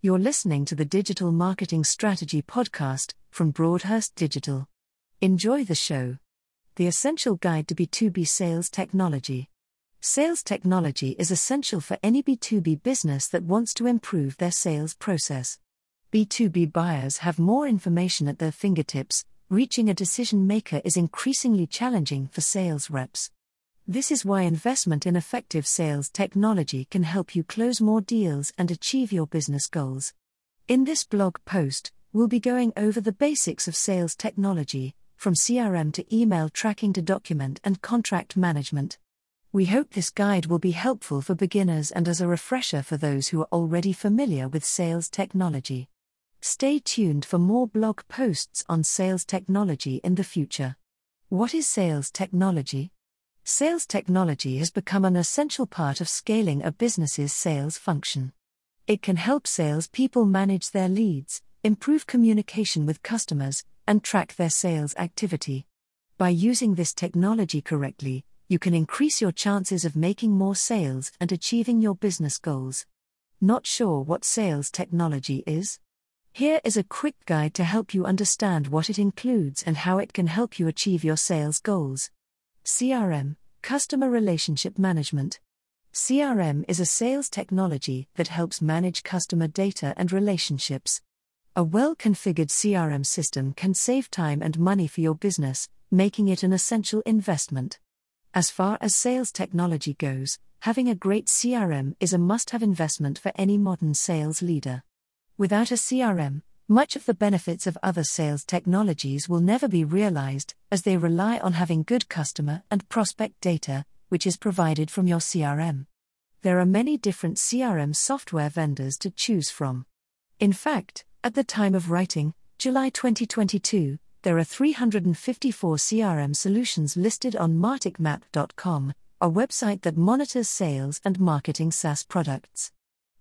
You're listening to the Digital Marketing Strategy Podcast from Broadhurst Digital. Enjoy the show. The Essential Guide to B2B Sales Technology. Sales technology is essential for any B2B business that wants to improve their sales process. B2B buyers have more information at their fingertips, reaching a decision maker is increasingly challenging for sales reps. This is why investment in effective sales technology can help you close more deals and achieve your business goals. In this blog post, we'll be going over the basics of sales technology, from CRM to email tracking to document and contract management. We hope this guide will be helpful for beginners and as a refresher for those who are already familiar with sales technology. Stay tuned for more blog posts on sales technology in the future. What is sales technology? Sales technology has become an essential part of scaling a business's sales function. It can help salespeople manage their leads, improve communication with customers, and track their sales activity. By using this technology correctly, you can increase your chances of making more sales and achieving your business goals. Not sure what sales technology is? Here is a quick guide to help you understand what it includes and how it can help you achieve your sales goals. CRM, Customer Relationship Management. CRM is a sales technology that helps manage customer data and relationships. A well configured CRM system can save time and money for your business, making it an essential investment. As far as sales technology goes, having a great CRM is a must have investment for any modern sales leader. Without a CRM, much of the benefits of other sales technologies will never be realized, as they rely on having good customer and prospect data, which is provided from your CRM. There are many different CRM software vendors to choose from. In fact, at the time of writing, July 2022, there are 354 CRM solutions listed on martechmap.com, a website that monitors sales and marketing SaaS products.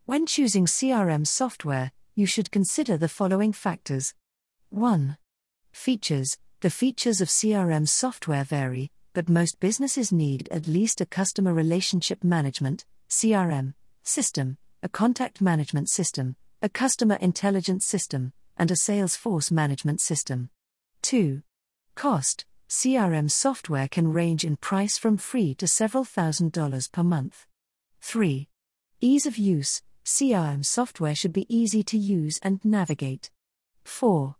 When choosing CRM software, you should consider the following factors 1. Features The features of CRM software vary, but most businesses need at least a customer relationship management CRM system, a contact management system, a customer intelligence system, and a Salesforce management system. 2. Cost CRM software can range in price from free to several thousand dollars per month. 3. Ease of use CRM software should be easy to use and navigate. 4.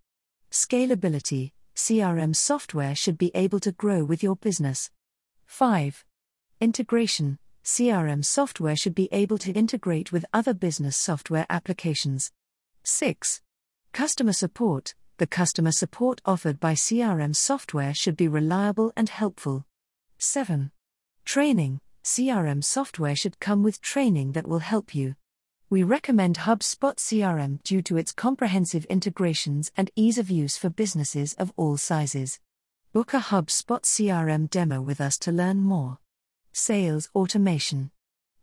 Scalability CRM software should be able to grow with your business. 5. Integration CRM software should be able to integrate with other business software applications. 6. Customer support The customer support offered by CRM software should be reliable and helpful. 7. Training CRM software should come with training that will help you. We recommend HubSpot CRM due to its comprehensive integrations and ease of use for businesses of all sizes. Book a HubSpot CRM demo with us to learn more. Sales Automation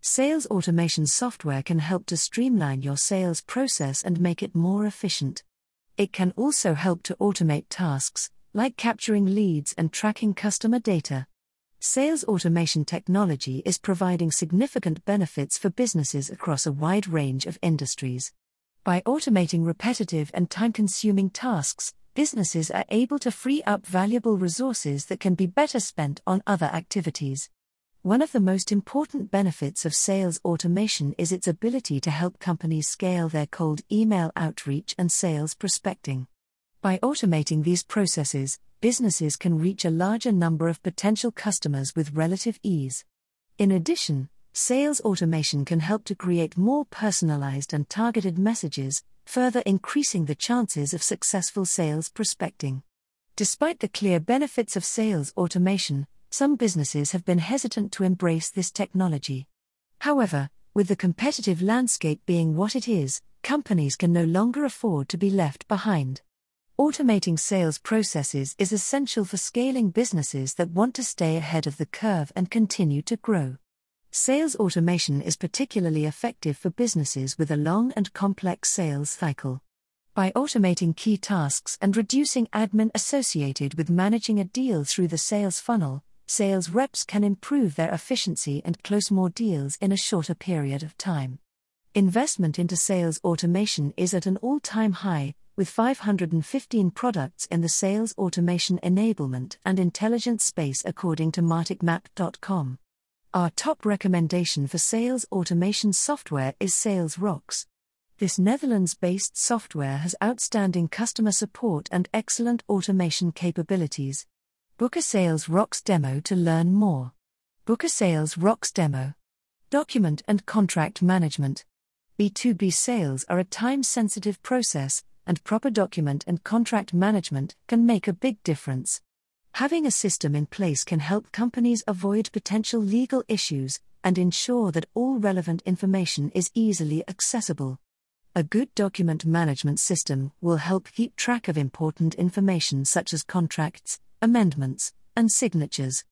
Sales automation software can help to streamline your sales process and make it more efficient. It can also help to automate tasks, like capturing leads and tracking customer data. Sales automation technology is providing significant benefits for businesses across a wide range of industries. By automating repetitive and time consuming tasks, businesses are able to free up valuable resources that can be better spent on other activities. One of the most important benefits of sales automation is its ability to help companies scale their cold email outreach and sales prospecting. By automating these processes, businesses can reach a larger number of potential customers with relative ease. In addition, sales automation can help to create more personalized and targeted messages, further increasing the chances of successful sales prospecting. Despite the clear benefits of sales automation, some businesses have been hesitant to embrace this technology. However, with the competitive landscape being what it is, companies can no longer afford to be left behind. Automating sales processes is essential for scaling businesses that want to stay ahead of the curve and continue to grow. Sales automation is particularly effective for businesses with a long and complex sales cycle. By automating key tasks and reducing admin associated with managing a deal through the sales funnel, sales reps can improve their efficiency and close more deals in a shorter period of time. Investment into sales automation is at an all time high, with 515 products in the sales automation enablement and intelligence space according to martechmap.com. Our top recommendation for sales automation software is SalesRox. This Netherlands based software has outstanding customer support and excellent automation capabilities. Book a SalesRox demo to learn more. Book a SalesRox demo. Document and contract management. B2B sales are a time sensitive process, and proper document and contract management can make a big difference. Having a system in place can help companies avoid potential legal issues and ensure that all relevant information is easily accessible. A good document management system will help keep track of important information such as contracts, amendments, and signatures.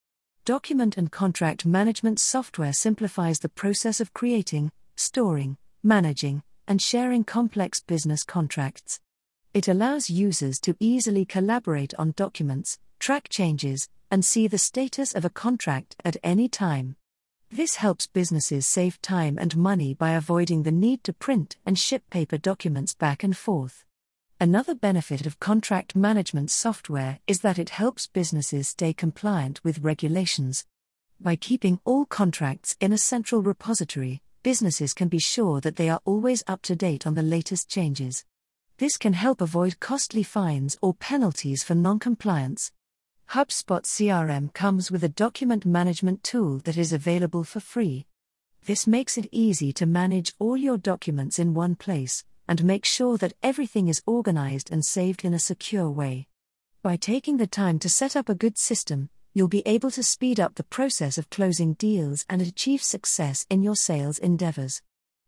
Document and contract management software simplifies the process of creating, storing, managing, and sharing complex business contracts. It allows users to easily collaborate on documents, track changes, and see the status of a contract at any time. This helps businesses save time and money by avoiding the need to print and ship paper documents back and forth. Another benefit of contract management software is that it helps businesses stay compliant with regulations. By keeping all contracts in a central repository, businesses can be sure that they are always up to date on the latest changes. This can help avoid costly fines or penalties for non-compliance. HubSpot CRM comes with a document management tool that is available for free. This makes it easy to manage all your documents in one place and make sure that everything is organized and saved in a secure way. By taking the time to set up a good system, you'll be able to speed up the process of closing deals and achieve success in your sales endeavors.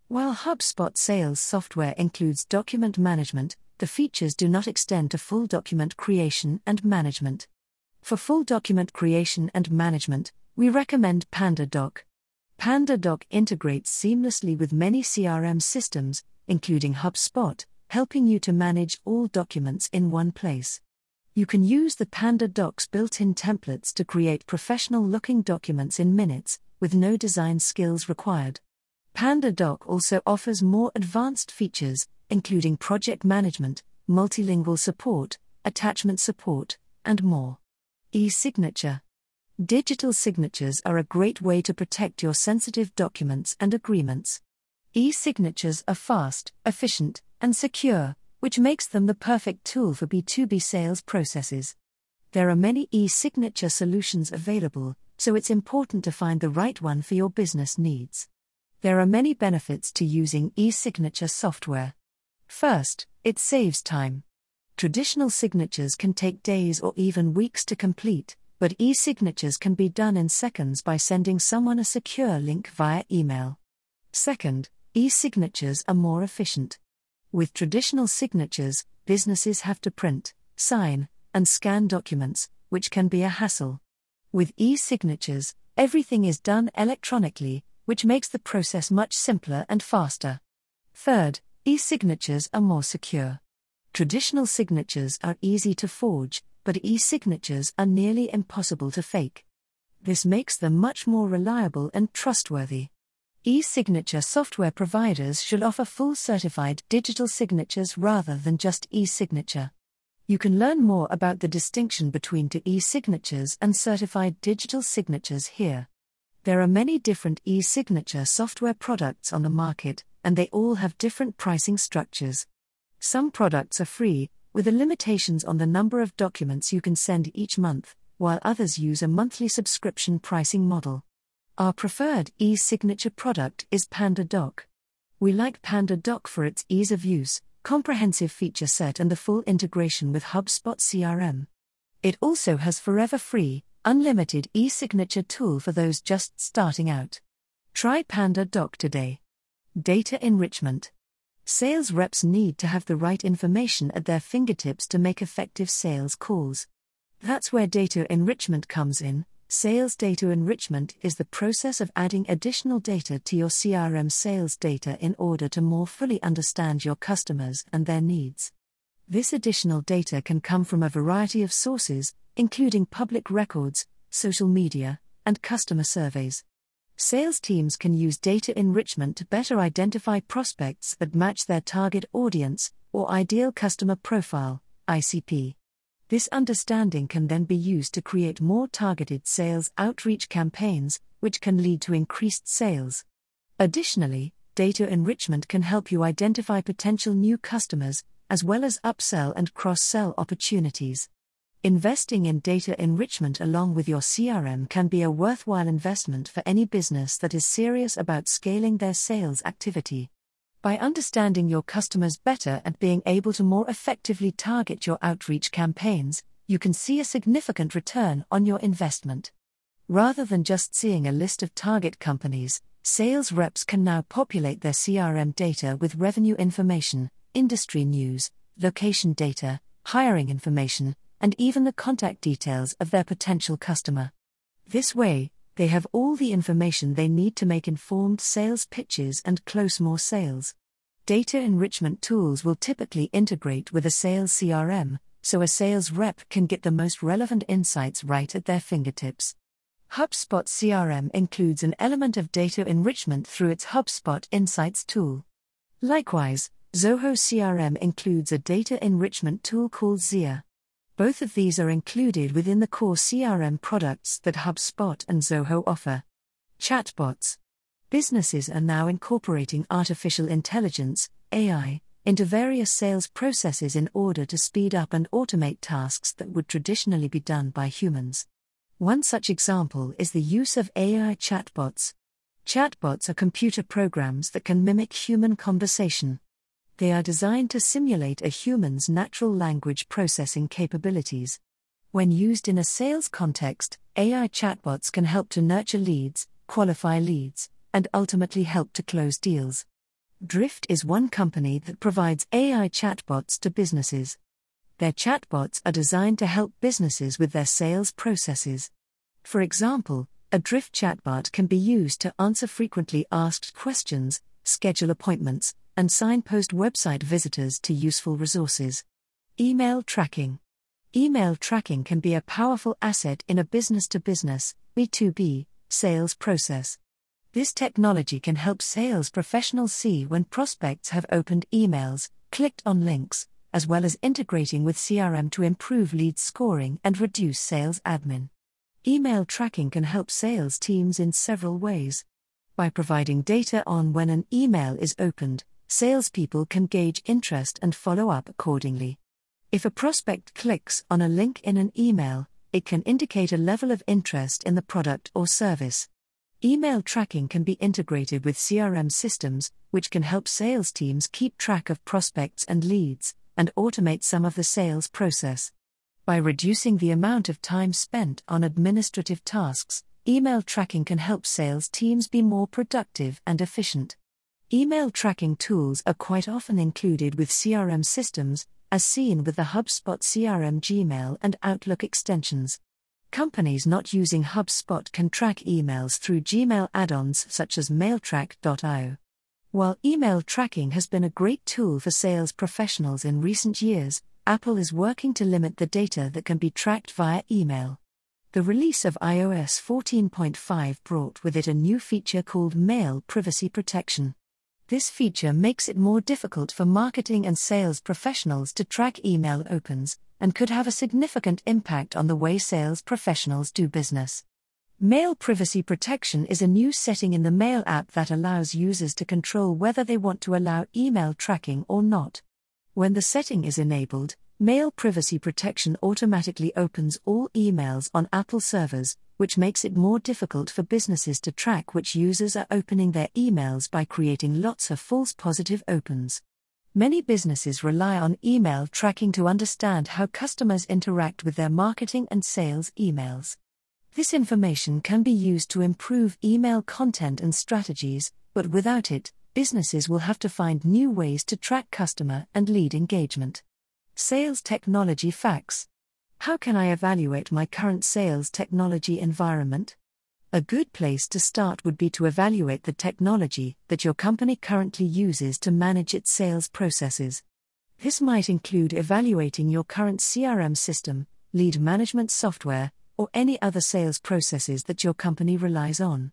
While HubSpot sales software includes document management, the features do not extend to full document creation and management. For full document creation and management, we recommend PandaDoc. PandaDoc integrates seamlessly with many CRM systems, including HubSpot, helping you to manage all documents in one place. You can use the PandaDoc's built in templates to create professional looking documents in minutes, with no design skills required. PandaDoc also offers more advanced features, including project management, multilingual support, attachment support, and more. E signature. Digital signatures are a great way to protect your sensitive documents and agreements. E signatures are fast, efficient, and secure, which makes them the perfect tool for B2B sales processes. There are many e signature solutions available, so it's important to find the right one for your business needs. There are many benefits to using e signature software. First, it saves time. Traditional signatures can take days or even weeks to complete, but e signatures can be done in seconds by sending someone a secure link via email. Second, e signatures are more efficient. With traditional signatures, businesses have to print, sign, and scan documents, which can be a hassle. With e signatures, everything is done electronically, which makes the process much simpler and faster. Third, e signatures are more secure. Traditional signatures are easy to forge, but e signatures are nearly impossible to fake. This makes them much more reliable and trustworthy. E signature software providers should offer full certified digital signatures rather than just e signature. You can learn more about the distinction between e signatures and certified digital signatures here. There are many different e signature software products on the market, and they all have different pricing structures. Some products are free, with the limitations on the number of documents you can send each month, while others use a monthly subscription pricing model. Our preferred e signature product is PandaDoc. We like PandaDoc for its ease of use, comprehensive feature set, and the full integration with HubSpot CRM. It also has forever free, unlimited e signature tool for those just starting out. Try PandaDoc today. Data enrichment. Sales reps need to have the right information at their fingertips to make effective sales calls. That's where data enrichment comes in Sales data enrichment is the process of adding additional data to your CRM sales data in order to more fully understand your customers and their needs. This additional data can come from a variety of sources, including public records, social media, and customer surveys. Sales teams can use data enrichment to better identify prospects that match their target audience, or ideal customer profile, ICP. This understanding can then be used to create more targeted sales outreach campaigns, which can lead to increased sales. Additionally, data enrichment can help you identify potential new customers, as well as upsell and cross sell opportunities. Investing in data enrichment along with your CRM can be a worthwhile investment for any business that is serious about scaling their sales activity. By understanding your customers better and being able to more effectively target your outreach campaigns, you can see a significant return on your investment. Rather than just seeing a list of target companies, sales reps can now populate their CRM data with revenue information, industry news, location data, hiring information, and even the contact details of their potential customer. This way, they have all the information they need to make informed sales pitches and close more sales. Data enrichment tools will typically integrate with a sales CRM, so a sales rep can get the most relevant insights right at their fingertips. HubSpot CRM includes an element of data enrichment through its HubSpot Insights tool. Likewise, Zoho CRM includes a data enrichment tool called Zia. Both of these are included within the core CRM products that HubSpot and Zoho offer. Chatbots. Businesses are now incorporating artificial intelligence, AI, into various sales processes in order to speed up and automate tasks that would traditionally be done by humans. One such example is the use of AI chatbots. Chatbots are computer programs that can mimic human conversation. They are designed to simulate a human's natural language processing capabilities. When used in a sales context, AI chatbots can help to nurture leads, qualify leads, and ultimately help to close deals. Drift is one company that provides AI chatbots to businesses. Their chatbots are designed to help businesses with their sales processes. For example, a Drift chatbot can be used to answer frequently asked questions, schedule appointments, and signpost website visitors to useful resources. Email tracking. Email tracking can be a powerful asset in a business to business, B2B, sales process. This technology can help sales professionals see when prospects have opened emails, clicked on links, as well as integrating with CRM to improve lead scoring and reduce sales admin. Email tracking can help sales teams in several ways. By providing data on when an email is opened, salespeople can gauge interest and follow up accordingly. If a prospect clicks on a link in an email, it can indicate a level of interest in the product or service. Email tracking can be integrated with CRM systems, which can help sales teams keep track of prospects and leads, and automate some of the sales process. By reducing the amount of time spent on administrative tasks, email tracking can help sales teams be more productive and efficient. Email tracking tools are quite often included with CRM systems, as seen with the HubSpot CRM Gmail and Outlook extensions. Companies not using HubSpot can track emails through Gmail add ons such as Mailtrack.io. While email tracking has been a great tool for sales professionals in recent years, Apple is working to limit the data that can be tracked via email. The release of iOS 14.5 brought with it a new feature called Mail Privacy Protection. This feature makes it more difficult for marketing and sales professionals to track email opens, and could have a significant impact on the way sales professionals do business. Mail Privacy Protection is a new setting in the Mail app that allows users to control whether they want to allow email tracking or not. When the setting is enabled, Mail Privacy Protection automatically opens all emails on Apple servers, which makes it more difficult for businesses to track which users are opening their emails by creating lots of false positive opens. Many businesses rely on email tracking to understand how customers interact with their marketing and sales emails. This information can be used to improve email content and strategies, but without it, businesses will have to find new ways to track customer and lead engagement. Sales Technology Facts how can I evaluate my current sales technology environment? A good place to start would be to evaluate the technology that your company currently uses to manage its sales processes. This might include evaluating your current CRM system, lead management software, or any other sales processes that your company relies on.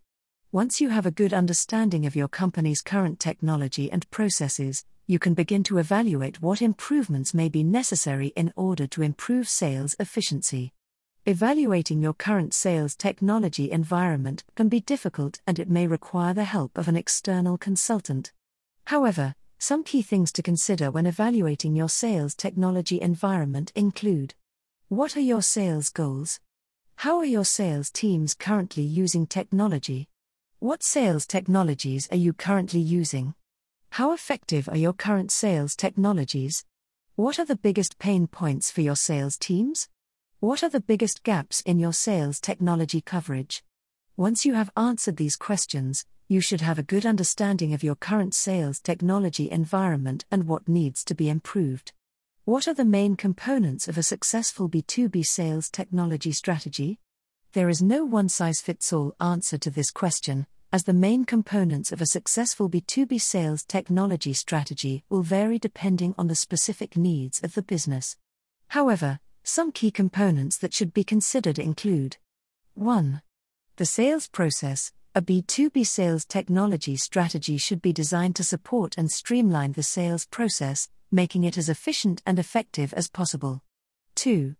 Once you have a good understanding of your company's current technology and processes, you can begin to evaluate what improvements may be necessary in order to improve sales efficiency. Evaluating your current sales technology environment can be difficult and it may require the help of an external consultant. However, some key things to consider when evaluating your sales technology environment include What are your sales goals? How are your sales teams currently using technology? What sales technologies are you currently using? How effective are your current sales technologies? What are the biggest pain points for your sales teams? What are the biggest gaps in your sales technology coverage? Once you have answered these questions, you should have a good understanding of your current sales technology environment and what needs to be improved. What are the main components of a successful B2B sales technology strategy? There is no one size fits all answer to this question, as the main components of a successful B2B sales technology strategy will vary depending on the specific needs of the business. However, some key components that should be considered include 1. The sales process. A B2B sales technology strategy should be designed to support and streamline the sales process, making it as efficient and effective as possible. 2.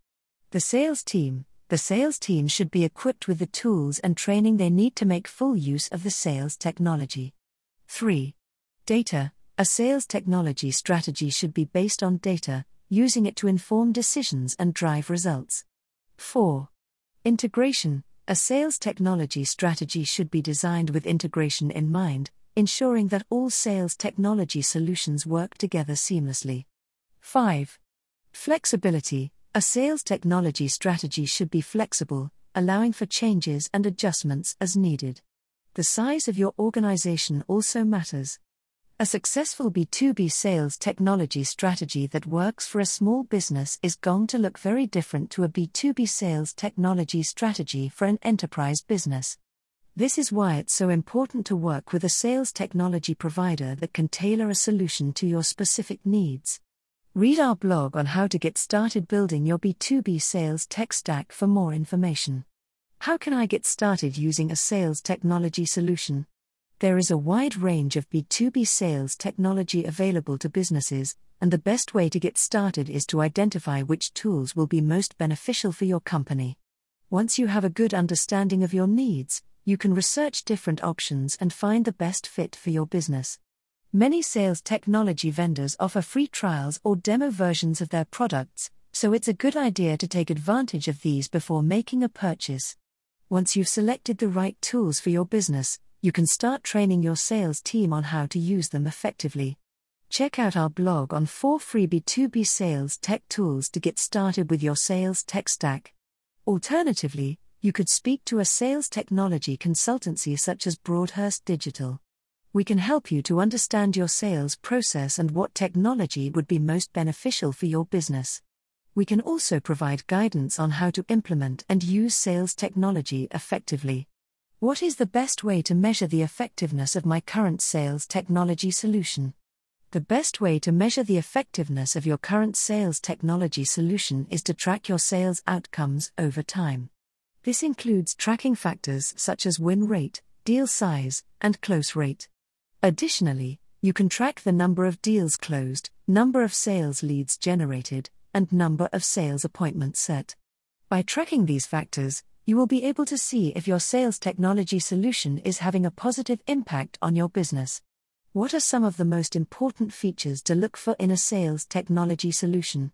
The sales team. The sales team should be equipped with the tools and training they need to make full use of the sales technology. 3. Data. A sales technology strategy should be based on data, using it to inform decisions and drive results. 4. Integration A sales technology strategy should be designed with integration in mind, ensuring that all sales technology solutions work together seamlessly. 5. Flexibility A sales technology strategy should be flexible, allowing for changes and adjustments as needed. The size of your organization also matters. A successful B2B sales technology strategy that works for a small business is going to look very different to a B2B sales technology strategy for an enterprise business. This is why it's so important to work with a sales technology provider that can tailor a solution to your specific needs. Read our blog on how to get started building your B2B sales tech stack for more information. How can I get started using a sales technology solution? There is a wide range of B2B sales technology available to businesses, and the best way to get started is to identify which tools will be most beneficial for your company. Once you have a good understanding of your needs, you can research different options and find the best fit for your business. Many sales technology vendors offer free trials or demo versions of their products, so it's a good idea to take advantage of these before making a purchase. Once you've selected the right tools for your business, you can start training your sales team on how to use them effectively. Check out our blog on 4 free B2B sales tech tools to get started with your sales tech stack. Alternatively, you could speak to a sales technology consultancy such as Broadhurst Digital. We can help you to understand your sales process and what technology would be most beneficial for your business. We can also provide guidance on how to implement and use sales technology effectively. What is the best way to measure the effectiveness of my current sales technology solution? The best way to measure the effectiveness of your current sales technology solution is to track your sales outcomes over time. This includes tracking factors such as win rate, deal size, and close rate. Additionally, you can track the number of deals closed, number of sales leads generated, and number of sales appointments set. By tracking these factors, you will be able to see if your sales technology solution is having a positive impact on your business. What are some of the most important features to look for in a sales technology solution?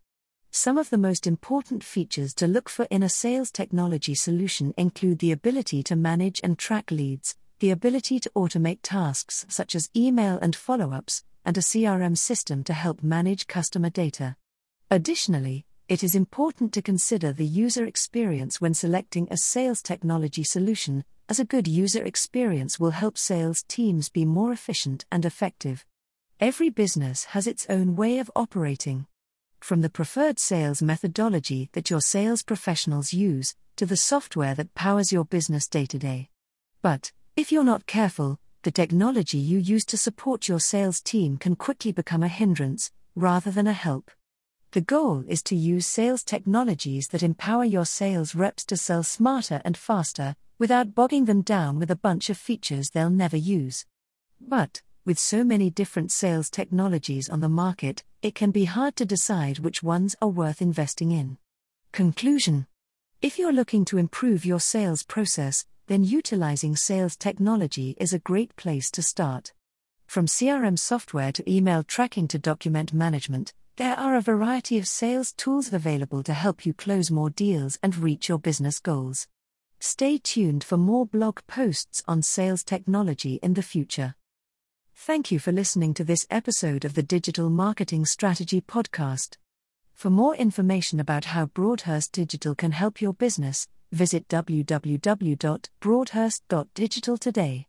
Some of the most important features to look for in a sales technology solution include the ability to manage and track leads, the ability to automate tasks such as email and follow ups, and a CRM system to help manage customer data. Additionally, it is important to consider the user experience when selecting a sales technology solution, as a good user experience will help sales teams be more efficient and effective. Every business has its own way of operating. From the preferred sales methodology that your sales professionals use, to the software that powers your business day to day. But, if you're not careful, the technology you use to support your sales team can quickly become a hindrance, rather than a help. The goal is to use sales technologies that empower your sales reps to sell smarter and faster, without bogging them down with a bunch of features they'll never use. But, with so many different sales technologies on the market, it can be hard to decide which ones are worth investing in. Conclusion If you're looking to improve your sales process, then utilizing sales technology is a great place to start. From CRM software to email tracking to document management, there are a variety of sales tools available to help you close more deals and reach your business goals. Stay tuned for more blog posts on sales technology in the future. Thank you for listening to this episode of the Digital Marketing Strategy Podcast. For more information about how Broadhurst Digital can help your business, visit www.broadhurst.digital today.